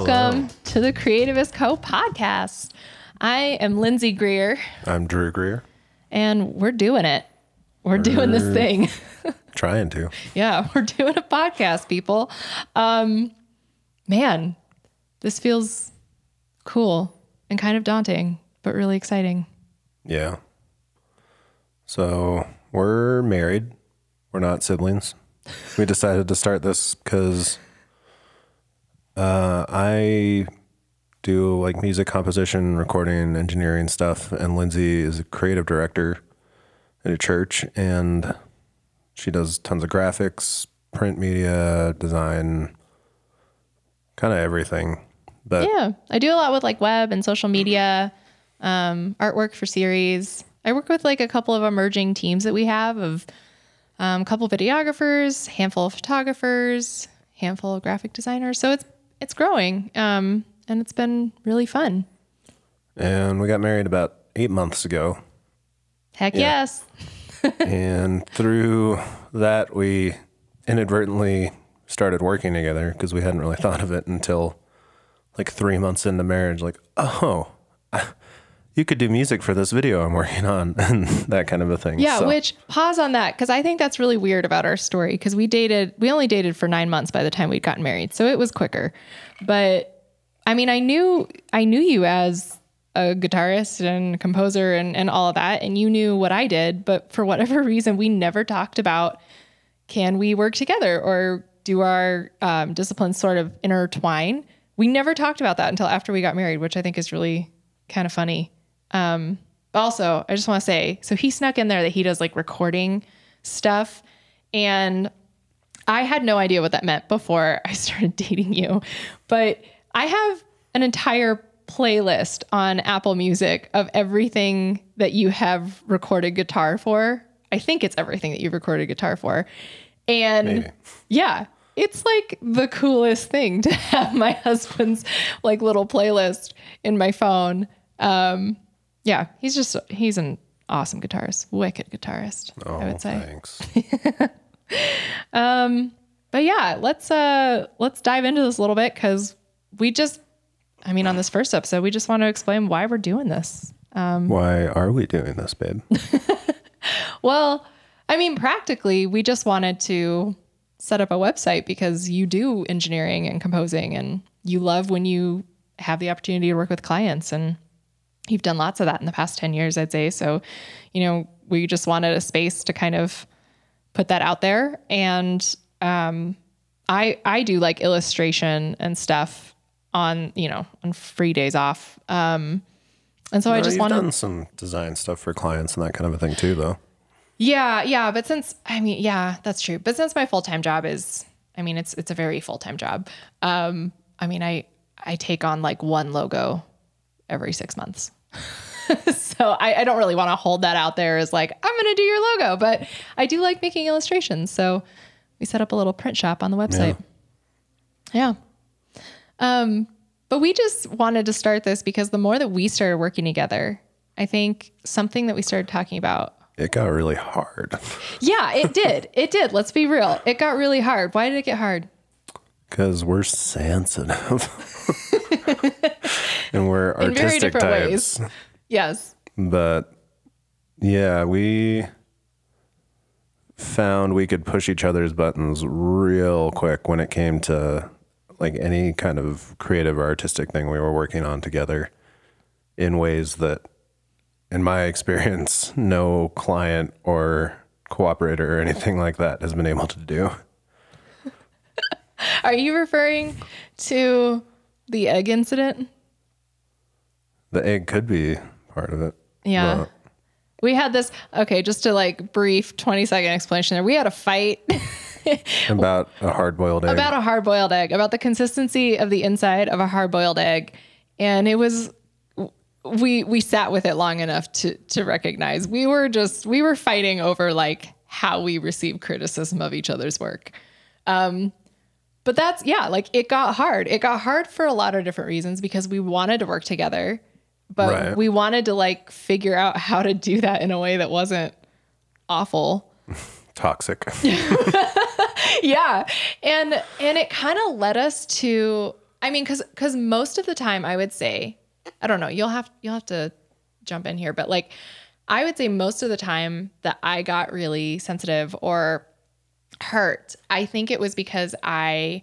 Welcome to the Creativist Co podcast. I am Lindsay Greer, I'm Drew Greer. and we're doing it. We're doing this thing. Trying to. yeah, we're doing a podcast, people. Um, man, this feels cool and kind of daunting, but really exciting. Yeah. So we're married. We're not siblings. We decided to start this because uh, I do like music composition, recording, engineering stuff, and Lindsay is a creative director at a church, and she does tons of graphics, print media, design, kind of everything. But Yeah, I do a lot with like web and social media, um, artwork for series. I work with like a couple of emerging teams that we have of um, a couple videographers, handful of photographers, handful of graphic designers. So it's it's growing, um, and it's been really fun. and we got married about eight months ago. Heck Yeah. yes, and through that we inadvertently started working together because we hadn't really thought of it until like three months into marriage like oh I- you could do music for this video i'm working on and that kind of a thing yeah. So, Which pause on that because I think that's really weird about our story because we dated, we only dated for nine months by the time we'd gotten married, so it was quicker. But I mean, I knew I knew you as a guitarist and composer and, and all of that, and you knew what I did. But for whatever reason, we never talked about can we work together or do our um, disciplines sort of intertwine. We never talked about that until after we got married, which I think is really kind of funny. Um, also, I just want to say, so he snuck in there that he does like recording stuff, and I had no idea what that meant before I started dating you, but I have an entire playlist on Apple Music of everything that you have recorded guitar for. I think it's everything that you've recorded guitar for. And Maybe. yeah, it's like the coolest thing to have my husband's like little playlist in my phone. Um, yeah, he's just he's an awesome guitarist, wicked guitarist, oh, I would say. thanks But yeah, let's uh let's dive into this a little bit because we just I mean on this first episode, we just want to explain why we're doing this. Um, why are we doing this babe Well, I mean practically we just wanted to set up a website because you do engineering and composing and you love when you have the opportunity to work with clients and you've done lots of that in the past 10 years I'd say. So, you know, we just wanted a space to kind of put that out there and um I I do like illustration and stuff on, you know, on free days off. Um and so I just wanted done some design stuff for clients and that kind of a thing too though Yeah, yeah, but since I mean, yeah, that's true. But since my full-time job is I mean, it's it's a very full-time job. Um I mean, I I take on like one logo every 6 months. so I, I don't really want to hold that out there as like I'm going to do your logo, but I do like making illustrations. So we set up a little print shop on the website. Yeah. Um but we just wanted to start this because the more that we started working together, I think something that we started talking about it got really hard yeah, it did. It did. Let's be real. It got really hard. Why did it get hard? because we're sensitive and we're In very artistic different types ways. Yes. but yeah, we found we could push each other's buttons real quick when it came to like any kind of creative or artistic thing we were working on together in ways that in my experience no client or cooperator or anything like that has been able to do. Are you referring to the egg incident? The egg could be part of it. Yeah. but- We had this, okay, just to like brief 20 second explanation there. We had a fight about a hard boiled egg. about a hard boiled egg, about the consistency of the inside of a hard boiled egg. And it was we we sat with it long enough to to recognize we were just we were fighting over like how we receive criticism of each other's work. Um but that's yeah, like it got hard. It got hard for a lot of different reasons because we wanted to work together, but Right. we wanted to like figure out how to do that in a way that wasn't awful. Toxic. yeah and and it kind of led us to I mean, because because most of the time, I would say, I don't know. You'll have you'll have to jump in here, but like, I would say most of the time that I got really sensitive or hurt, I think it was because I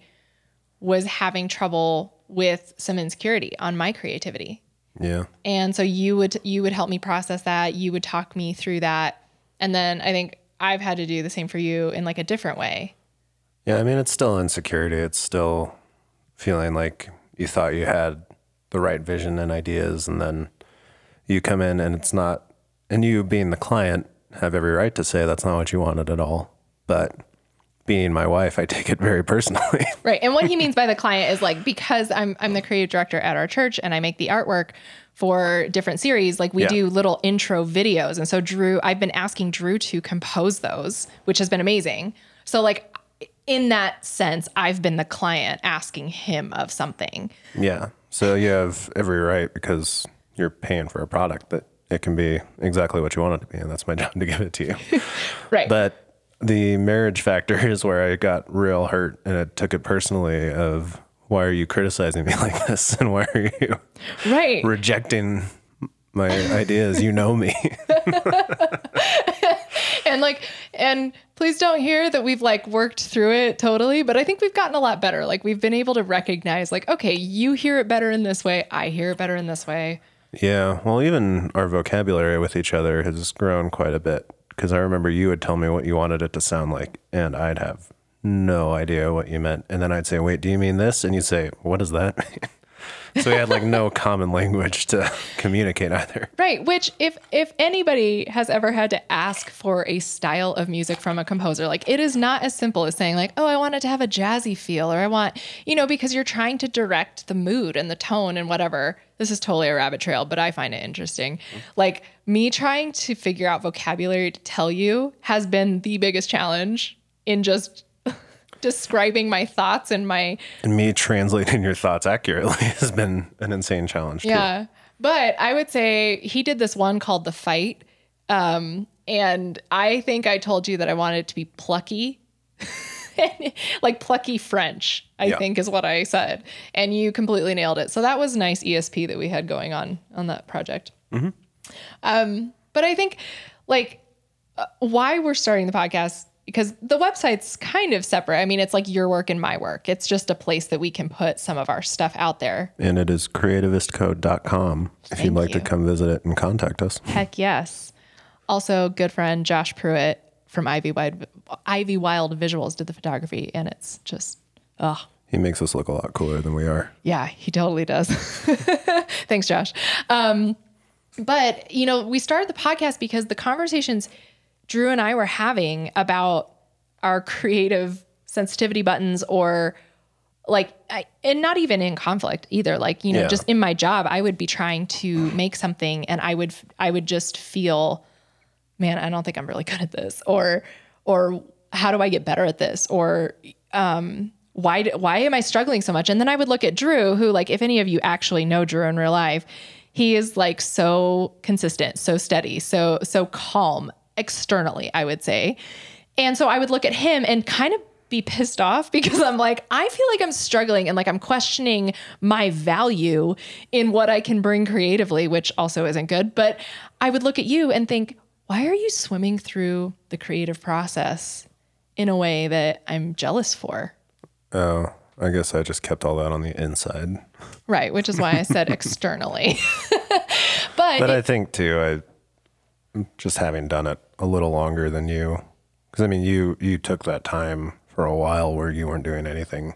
was having trouble with some insecurity on my creativity. Yeah. And so you would you would help me process that, you would talk me through that. And then I think I've had to do the same for you in like a different way. Yeah, I mean, it's still insecurity. It's still feeling like you thought you had the right vision and ideas, and then you come in and it's not, and you being the client have every right to say that's not what you wanted at all. But being my wife, I take it very personally. Right. And what he means by the client is like because I'm I'm the creative director at our church and I make the artwork for different series, like we Yeah. do little intro videos. And so Drew, I've been asking Drew to compose those, which has been amazing. So like in that sense, I've been the client asking him of something. yeah. So you have every right because you're paying for a product that it can be exactly what you want it to be. And that's my job to give it to you. Right. But the marriage factor is where I got real hurt and it took it personally of why are you criticizing me like this and why are you right. rejecting my ideas? You know me. and like and please don't hear that we've like worked through it totally but i think we've gotten a lot better like we've been able to recognize like okay you hear it better in this way i hear it better in this way yeah. Well, even our vocabulary with each other has grown quite a bit because I remember you would tell me what you wanted it to sound like and I'd have no idea what you meant. And then I'd say, wait, do you mean this? And you'd say, what does that mean? so we had like no common language to communicate either. right which if if anybody has ever had to ask for a style of music from a composer like it is not as simple as saying like oh i want it to have a jazzy feel or i want you know because you're trying to direct the mood and the tone and whatever. This is totally a rabbit trail but i find it interesting. Mm-hmm. Like me trying to figure out vocabulary to tell you has been the biggest challenge in just describing my thoughts and my And me translating your thoughts accurately has been an insane challenge. too. Yeah. But I would say he did this one called The Fight. Um, and I think I told you that I wanted it to be plucky. like plucky French, I Yeah. think is what I said. And you completely nailed it. So that was nice ESP that we had going on on that project. Um, but I think like uh, why we're starting the podcast because the website's kind of separate. I mean, it's like your work and my work. It's just a place that we can put some of our stuff out there. And it is creativistco.com if Thank you'd like you. to come visit it and contact us. Heck yes. Also, good friend Josh Pruitt from Ivy Wild, Ivy Wild Visuals did the photography, and it's just, oh, He makes us look a lot cooler than we are. yeah, he totally does. Thanks, Josh. Um, but you know, we started the podcast because the conversations Drew and I were having about our creative sensitivity buttons or like I, and not even in conflict either. Like you know Yeah. just in my job i would be trying to make something and i would i would just feel man i don't think i'm really good at this or or how do i get better at this? or um why why am i struggling so much? And then i would look at drew who like if any of you actually know drew in real life he is like so consistent so steady so so calm externally i would say. And so i would look at him and kind of be pissed off because i'm like i feel like i'm struggling and like i'm questioning my value in what i can bring creatively which also isn't good. But i would look at you and think why are you swimming through the creative process in a way that i'm jealous for? Oh, I guess I just kept all that on the inside. right which is why i said externally. But, But I think too, I just having done it a little longer than you, because I mean, you you took that time for a while where you weren't doing anything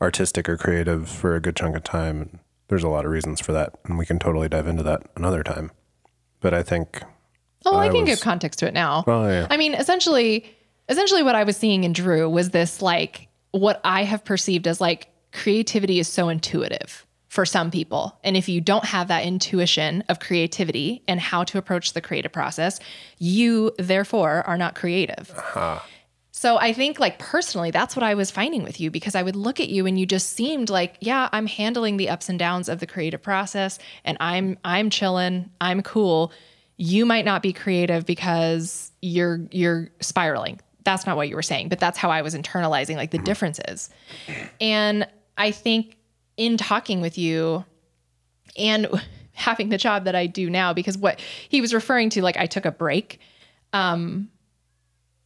artistic or creative for a good chunk of time. And there's a lot of reasons for that, and we can totally dive into that another time. But I think, Oh, I, I can was- give context to it now. Oh, yeah. I mean, essentially, essentially, what I was seeing in Drew was this like what I have perceived as like creativity is so intuitive for some people, and if you don't have that intuition of creativity and how to approach the creative process, you therefore are not creative. Uh-huh. So I think like personally that's what I was finding with you because I would look at you and you just seemed like yeah, I'm handling the ups and downs of the creative process and I'm I'm chilling, I'm cool. You might not be creative because you're you're spiraling. That's not what you were saying, but that's how I was internalizing like the mm-hmm. differences. And I think in talking with you and having the job that I do now, because what he was referring to, like I took a break. Um,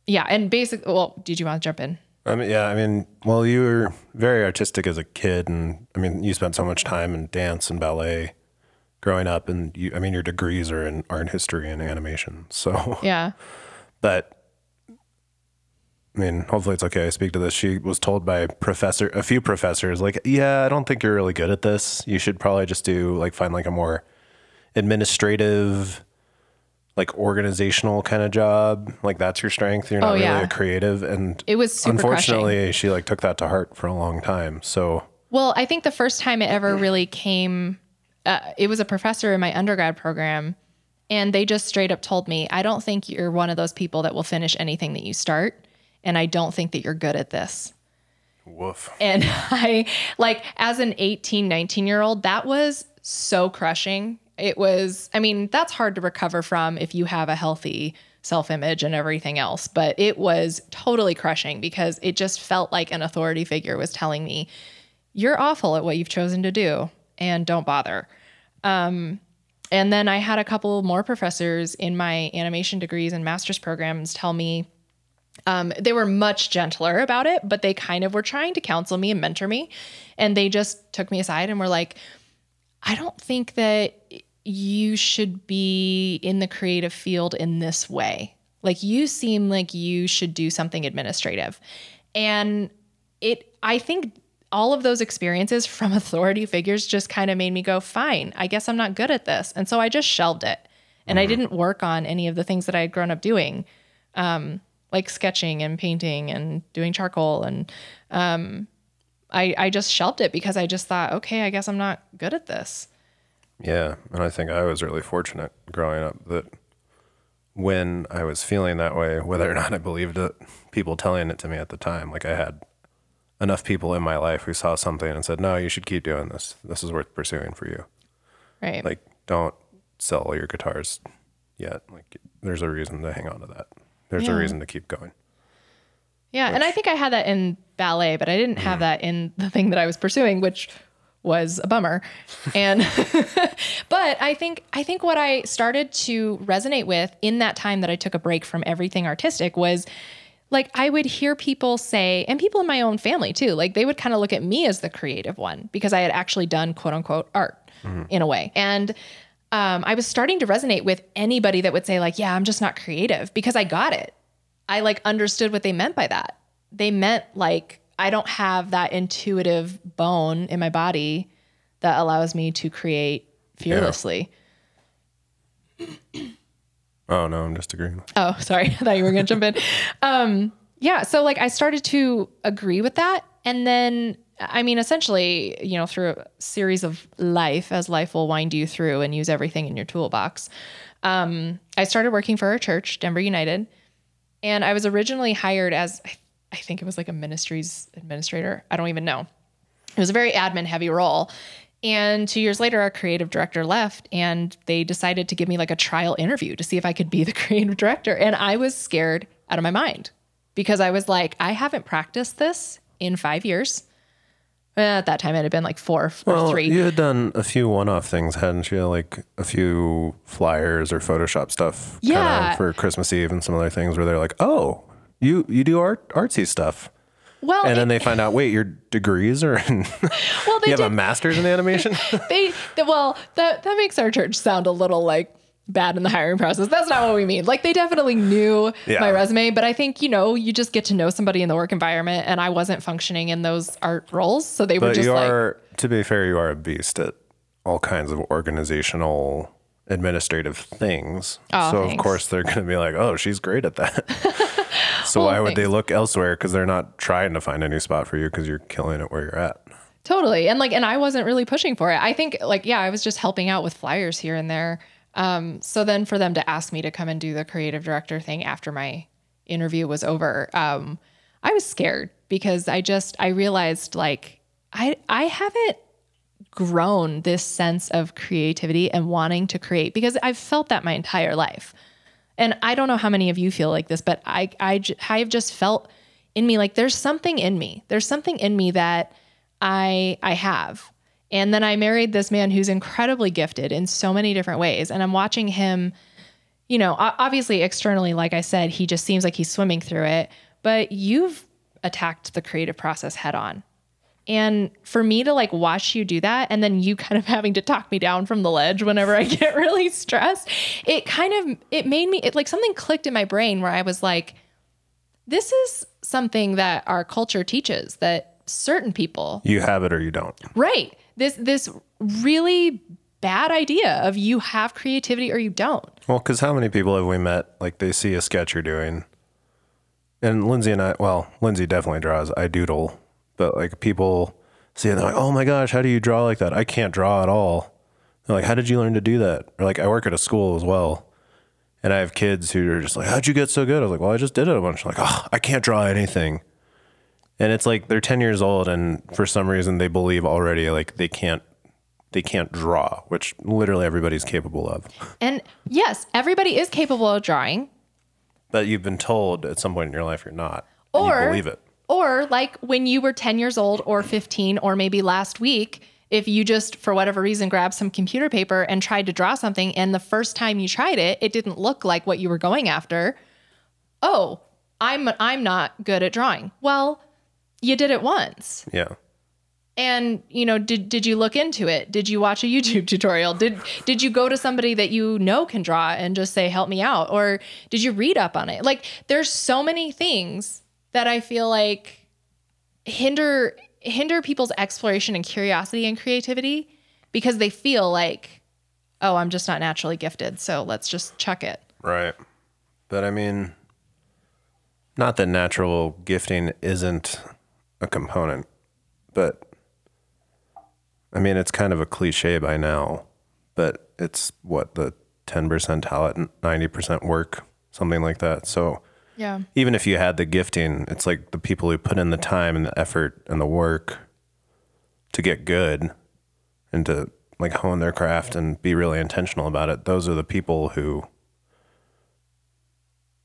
yeah, and basically, well, did you want to jump in? I mean, yeah, I mean, well, you were very artistic as a kid, and I mean, you spent so much time in dance and ballet growing up, and you, I mean, your degrees are in art history and animation. So, Yeah. but I mean, hopefully it's okay. I speak to this. She was told by professor, a few professors, like, yeah, I don't think you're really good at this. You should probably just do like find like a more administrative, like organizational kind of job. Like that's your strength. You're not Oh, really a creative. And It was unfortunately, she like took that to heart for a long time. So Well, I think the first time it ever really came, uh, it was a professor in my undergrad program, and they just straight up told me, I don't think you're one of those people that will finish anything that you start. And I don't think that you're good at this. woof. And I, like, as an 18, 19 year old, that was so crushing. It was, I mean, that's hard to recover from if you have a healthy self image and everything else. But it was totally crushing because it just felt like an authority figure was telling me, you're awful at what you've chosen to do and don't bother. Um, and then I had a couple more professors in my animation degrees and master's programs tell me um, they were much gentler about it, but they kind of were trying to counsel me and mentor me. And they just took me aside and were like, I don't think that you should be in the creative field in this way. Like, you seem like you should do something administrative. And it, I think all of those experiences from authority figures just kind of made me go, fine, I guess I'm not good at this. And so I just shelved it. And I didn't work on any of the things that I had grown up doing like sketching and painting and doing charcoal and um I I just shelved it because I just thought, okay, I guess I'm not good at this. Yeah, and I think I was really fortunate growing up that when I was feeling that way, whether or not I believed it, people telling it to me at the time, like I had enough people in my life who saw something and said, "No, you should keep doing this. This is worth pursuing for you." Right. Like, don't sell all your guitars yet. Like, there's a reason to hang on to that. There's Yeah. a reason to keep going. yeah, and I think I had that in ballet, but I didn't have mm. that in the thing that I was pursuing, which was a bummer. And but I think I think what I started to resonate with in that time that I took a break from everything artistic was like I would hear people say, and people in my own family too, like they would kind of look at me as the creative one because I had actually done quote unquote art mm-hmm. in a way. And um, I was starting to resonate with anybody that would say, like, yeah, I'm just not creative because I got it. I like understood what they meant by that. They meant like, I don't have that intuitive bone in my body that allows me to create fearlessly. Oh no, I'm just agreeing. Oh, sorry. I thought you were going to jump in. Um, yeah. So, like, I started to agree with that. And then, I mean, essentially, you know, through a series of life, as life will wind you through and use everything in your toolbox, um, I started working for our church, Denver United. And I was originally hired as, I, I think it was like a ministries administrator. I don't even know. It was a very admin heavy role. And two years later, our creative director left, and they decided to give me like a trial interview to see if I could be the creative director. And I was scared out of my mind because I was like, I haven't practiced this in five years. Well, at that time, it had been like four or Well, three. you had done a few one-off things, hadn't you? Like a few flyers or Photoshop stuff, Yeah. for Christmas Eve and some other things where they're like, "Oh, you you do art artsy stuff," well, and then it- they find out, wait, your degrees are in, well, they you have a master's in animation. they the, well that that makes our church sound a little like bad in the hiring process that's not what we mean like they definitely knew Yeah. my resume but i think you know you just get to know somebody in the work environment and i wasn't functioning in those art roles so they were just you like to be fair, you are a beast at all kinds of organizational, administrative things. Aw, so of course they're going to be like, "Oh, she's great at that." so Well, why would they look elsewhere? Because they're not trying to find any spot for you because you're killing it where you're at. Totally. And like, and I wasn't really pushing for it. I think like, yeah, I was just helping out with flyers here and there. Um, so then for them to ask me to come and do the creative director thing after my interview was over, um, I was scared because I just, I realized like, I, I haven't grown this sense of creativity and wanting to create because I've felt that my entire life. And I don't know how many of you feel like this, but I I I've just felt in me like there's something in me. There's something in me that I, I have. And then I married this man who's incredibly gifted in so many different ways. And I'm watching him, you know, obviously externally, like I said, he just seems like he's swimming through it. But you've attacked the creative process head on. And for me to like watch you do that and then you kind of having to talk me down from the ledge whenever I get really stressed, it kind of it made me it like something clicked in my brain where I was like this is something that our culture teaches that certain people You have it or you don't. right this this really bad idea of you have creativity or you don't Well, because how many people have we met? Like they see a sketch you're doing, and Lindsay and I. Well, Lindsay definitely draws. I doodle, but like people see it, they're like, "Oh my gosh, how do you draw like that?" I can't draw at all. They're like, "How did you learn to do that?" Or like, I work at a school as well, and I have kids who are just like, "How'd you get so good?" I was like, "Well, I just did it a bunch." Like, "Oh, I can't draw anything," and it's like they're ten years old, and for some reason they believe already like they can't. They can't draw, which literally everybody's capable of. and yes everybody is capable of drawing But you've been told at some point in your life you're not. Or- you believe it. Or like when you were 10 years old or 15 or maybe last week, if you just for whatever reason grabbed some computer paper and tried to draw something and the first time you tried it, it didn't look like what you were going after. Oh, I'm I'm not good at drawing. Well, you did it once. Yeah. And you know, did did you look into it? Did you watch a YouTube tutorial? Did did you go to somebody that you know can draw and just say help me out or did you read up on it? Like there's so many things that I feel like hinder hinder people's exploration and curiosity and creativity because they feel like oh, I'm just not naturally gifted, so let's just chuck it. Right. But I mean, not that natural gifting isn't a component, but I mean, it's kind of a cliche by now, but it's what the 10% talent, 90% work, something like that. So Yeah. even if you had the gifting, it's like the people who put in the time and the effort and the work to get good and to like hone their craft and be really intentional about it. Those are the people who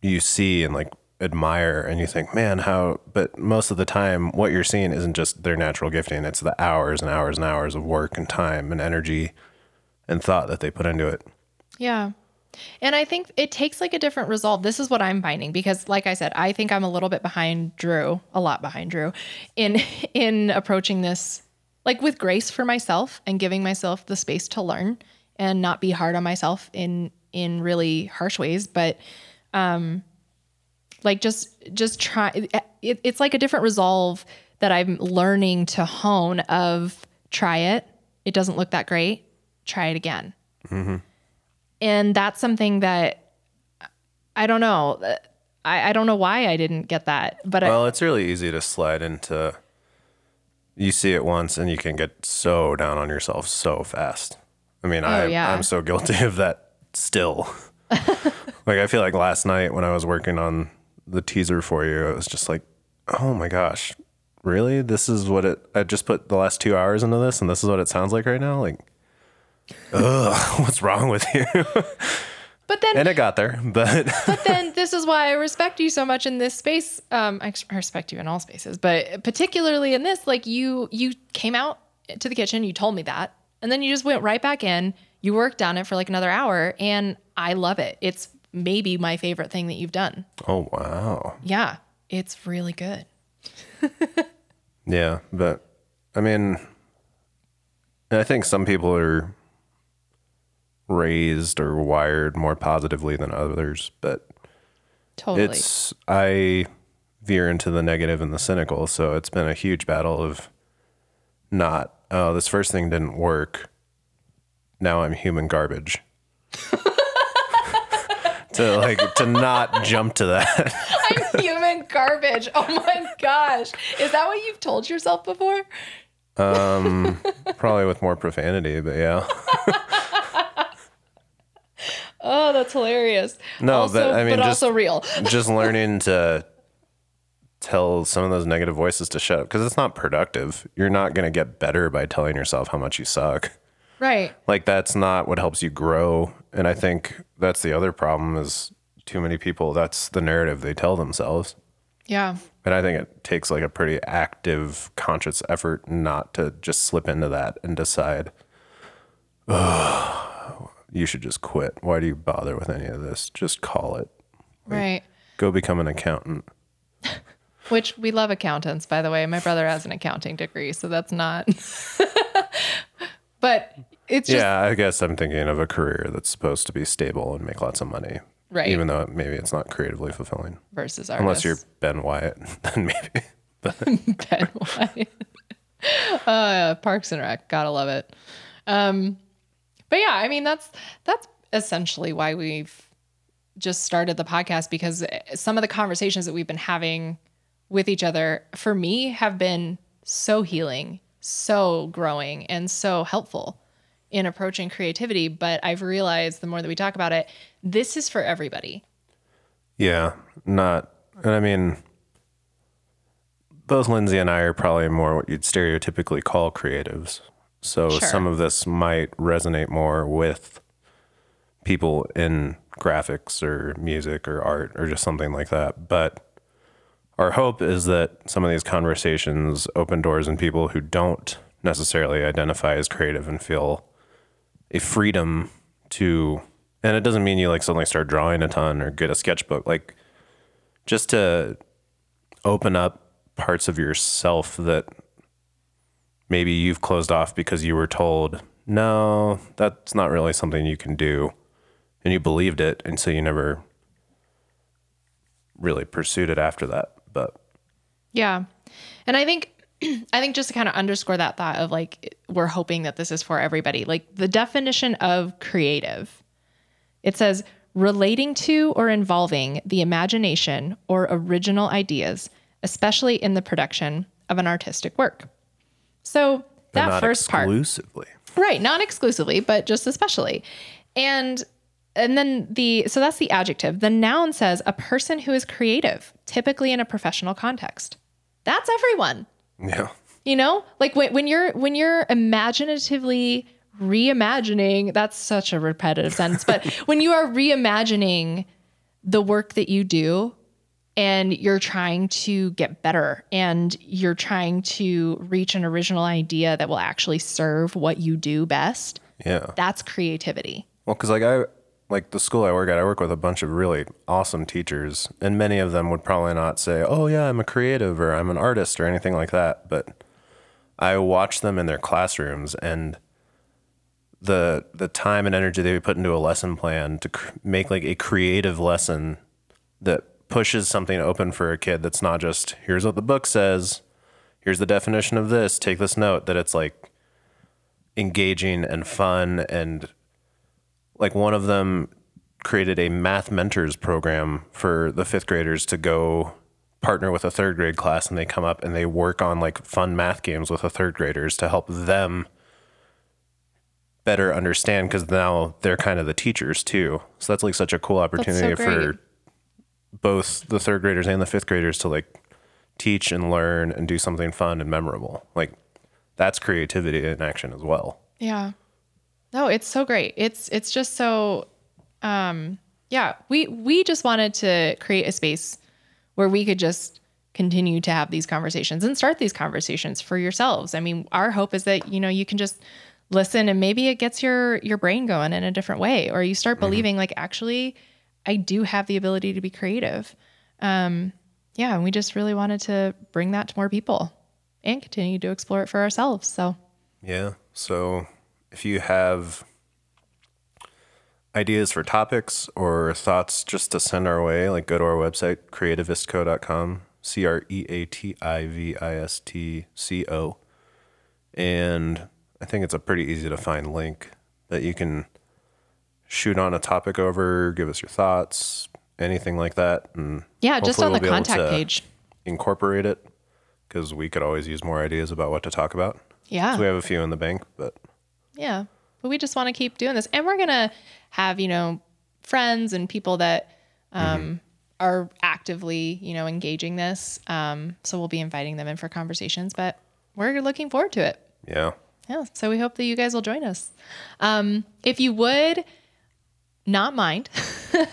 you see and like admire and you think, man, how, but most of the time, what you're seeing isn't just their natural gifting, it's the hours and hours and hours of work and time and energy and thought that they put into it. Yeah. And I think it takes like a different resolve. This is what I'm finding because like I said, I think I'm a little bit behind Drew, a lot behind Drew in in approaching this like with grace for myself and giving myself the space to learn and not be hard on myself in in really harsh ways, but um like just just try it, it's like a different resolve that I'm learning to hone of try it. It doesn't look that great. Try it again mm-hmm. and that's something that I don't know. I, I don't know why I didn't get that, but I, Well, it's really easy to slide into. You see it once, and you can get so down on yourself so fast. I mean, oh, I, Oh, yeah. I'm so guilty of that still. like, I feel like last night when I was working on the teaser for you, it was just like, oh my gosh, really? This is what it. I just put the last two hours into this, and this is what it sounds like right now. Like, ugh, what's wrong with you? but then and it got there, but but then this is why I respect you so much in this space. Um, I I respect you in all spaces, but particularly in this, like you you came out to the kitchen, you told me that, and then you just went right back in. You worked on it for like another hour, and I love it. It's maybe my favorite thing that you've done. oh wow. Yeah, it's really good. Yeah, but I mean, I think some people are raised or wired more positively than others, but Totally. it's I veer into the negative and the cynical, so it's been a huge battle of not oh, this first thing didn't work. Now I'm human garbage. To like to not jump to that. I'm human garbage. Oh my gosh. Is that what you've told yourself before? Um Probably with more profanity, but yeah. Oh, that's hilarious. No, also, but I mean, but just- also real. just learning to tell some of those negative voices to shut up because it's not productive. You're not going to get better by telling yourself how much you suck. Right. Like that's not what helps you grow. And I think that's the other problem is too many people that's the narrative they tell themselves. Yeah. And I think it takes like a pretty active, conscious effort not to just slip into that and decide, oh, you should just quit. Why do you bother with any of this? Just call it. Right. Go become an accountant. Which we love accountants, by the way. My brother has an accounting degree, so that's not. but it's just yeah, I guess I'm thinking of a career that's supposed to be stable and make lots of money. Right. Even though maybe it's not creatively fulfilling. versus artists. Unless you're Ben Wyatt, then maybe. Ben Wyatt. uh, Parks and Rec, gotta love it. Um, but yeah, I mean that's that's essentially why we've just started the podcast because some of the conversations that we've been having with each other for me have been so healing, so growing, and so helpful in approaching creativity. But I've realized the more that we talk about it, this is for everybody. Yeah, not. And I mean, both Lindsay and I are probably more what you'd stereotypically call creatives. So Sure. some of this might resonate more with people in graphics or music or art or just something like that. But our hope is that some of these conversations open doors in people who don't necessarily identify as creative and feel a freedom to and it doesn't mean you like suddenly start drawing a ton or get a sketchbook like just to open up parts of yourself that maybe you've closed off because you were told no that's not really something you can do and you believed it and so you never really pursued it after that but Yeah. And I think I think just to kind of underscore that thought of like we're hoping that this is for everybody. Like the definition of creative. It says relating to or involving the imagination or original ideas, especially in the production of an artistic work. So that not first part exclusively Right, not exclusively, but just especially. And and then the so that's the adjective. The noun says a person who is creative, typically in a professional context. That's everyone. Yeah You know? Like when, when you're when you're imaginatively reimagining, that's such a repetitive sentence, but when you are reimagining the work that you do and you're trying to get better and you're trying to reach an original idea that will actually serve what you do best, yeah that's creativity. Well, because like I like the school I work at, I work with a bunch of really awesome teachers, and many of them would probably not say, "Oh yeah, I'm a creative" or "I'm an artist" or anything like that. But I watch them in their classrooms and the the time and energy they put into a lesson plan to cr- make like a creative lesson that pushes something open for a kid that's not just here's what the book says here's the definition of this take this note that it's like engaging and fun and like one of them created a math mentors program for the fifth graders to go partner with a third grade class and they come up and they work on like fun math games with the third graders to help them better understand because now they're kind of the teachers too so that's like such a cool opportunity great. for both the third graders and the fifth graders to like teach and learn and do something fun and memorable like that's creativity in action as well Yeah. No, it's so great. It's it's just so um yeah, we we just wanted to create a space where we could just continue to have these conversations and start these conversations for yourselves. I mean, our hope is that you know you can just listen and maybe it gets your your brain going in a different way or you start believing like actually I do have the ability to be creative. Um yeah, and we just really wanted to bring that to more people and continue to explore it for ourselves. So, Yeah. So if you have ideas for topics or thoughts just to send our way, like go to our website, creativistco.com, C R E A T I V I S T C O. And I think it's a pretty easy to find link that you can shoot on a topic over, give us your thoughts, anything like that. And yeah, just on we'll the contact page. Incorporate it because we could always use more ideas about what to talk about. Yeah. So we have a few in the bank, but Yeah. But we just want to keep doing this. And we're going to have, you know, friends and people that um, are actively, you know, engaging this. Um, so we'll be inviting them in for conversations, but we're looking forward to it. yeah. Yeah. So we hope that you guys will join us. Um, if you would not mind,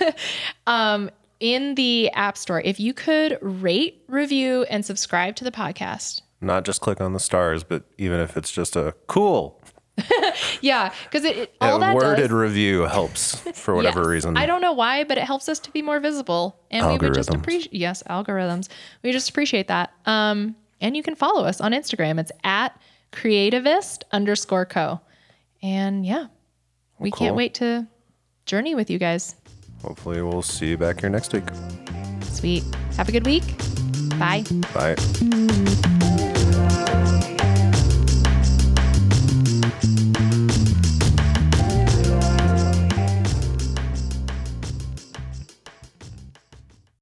um, in the App Store, if you could rate, review, and subscribe to the podcast. Not just click on the stars, but even if it's just a cool Yeah, because it, it all a that worded does. review helps for whatever Yes. reason. I don't know why, but it helps us to be more visible. And we would just appreciate yes, algorithms. We just appreciate that. Um, and you can follow us on Instagram. It's at creativist underscore co. And yeah, we can't wait to journey with you guys. Hopefully, we'll see you back here next week. Sweet. Have a good week. Bye. Bye.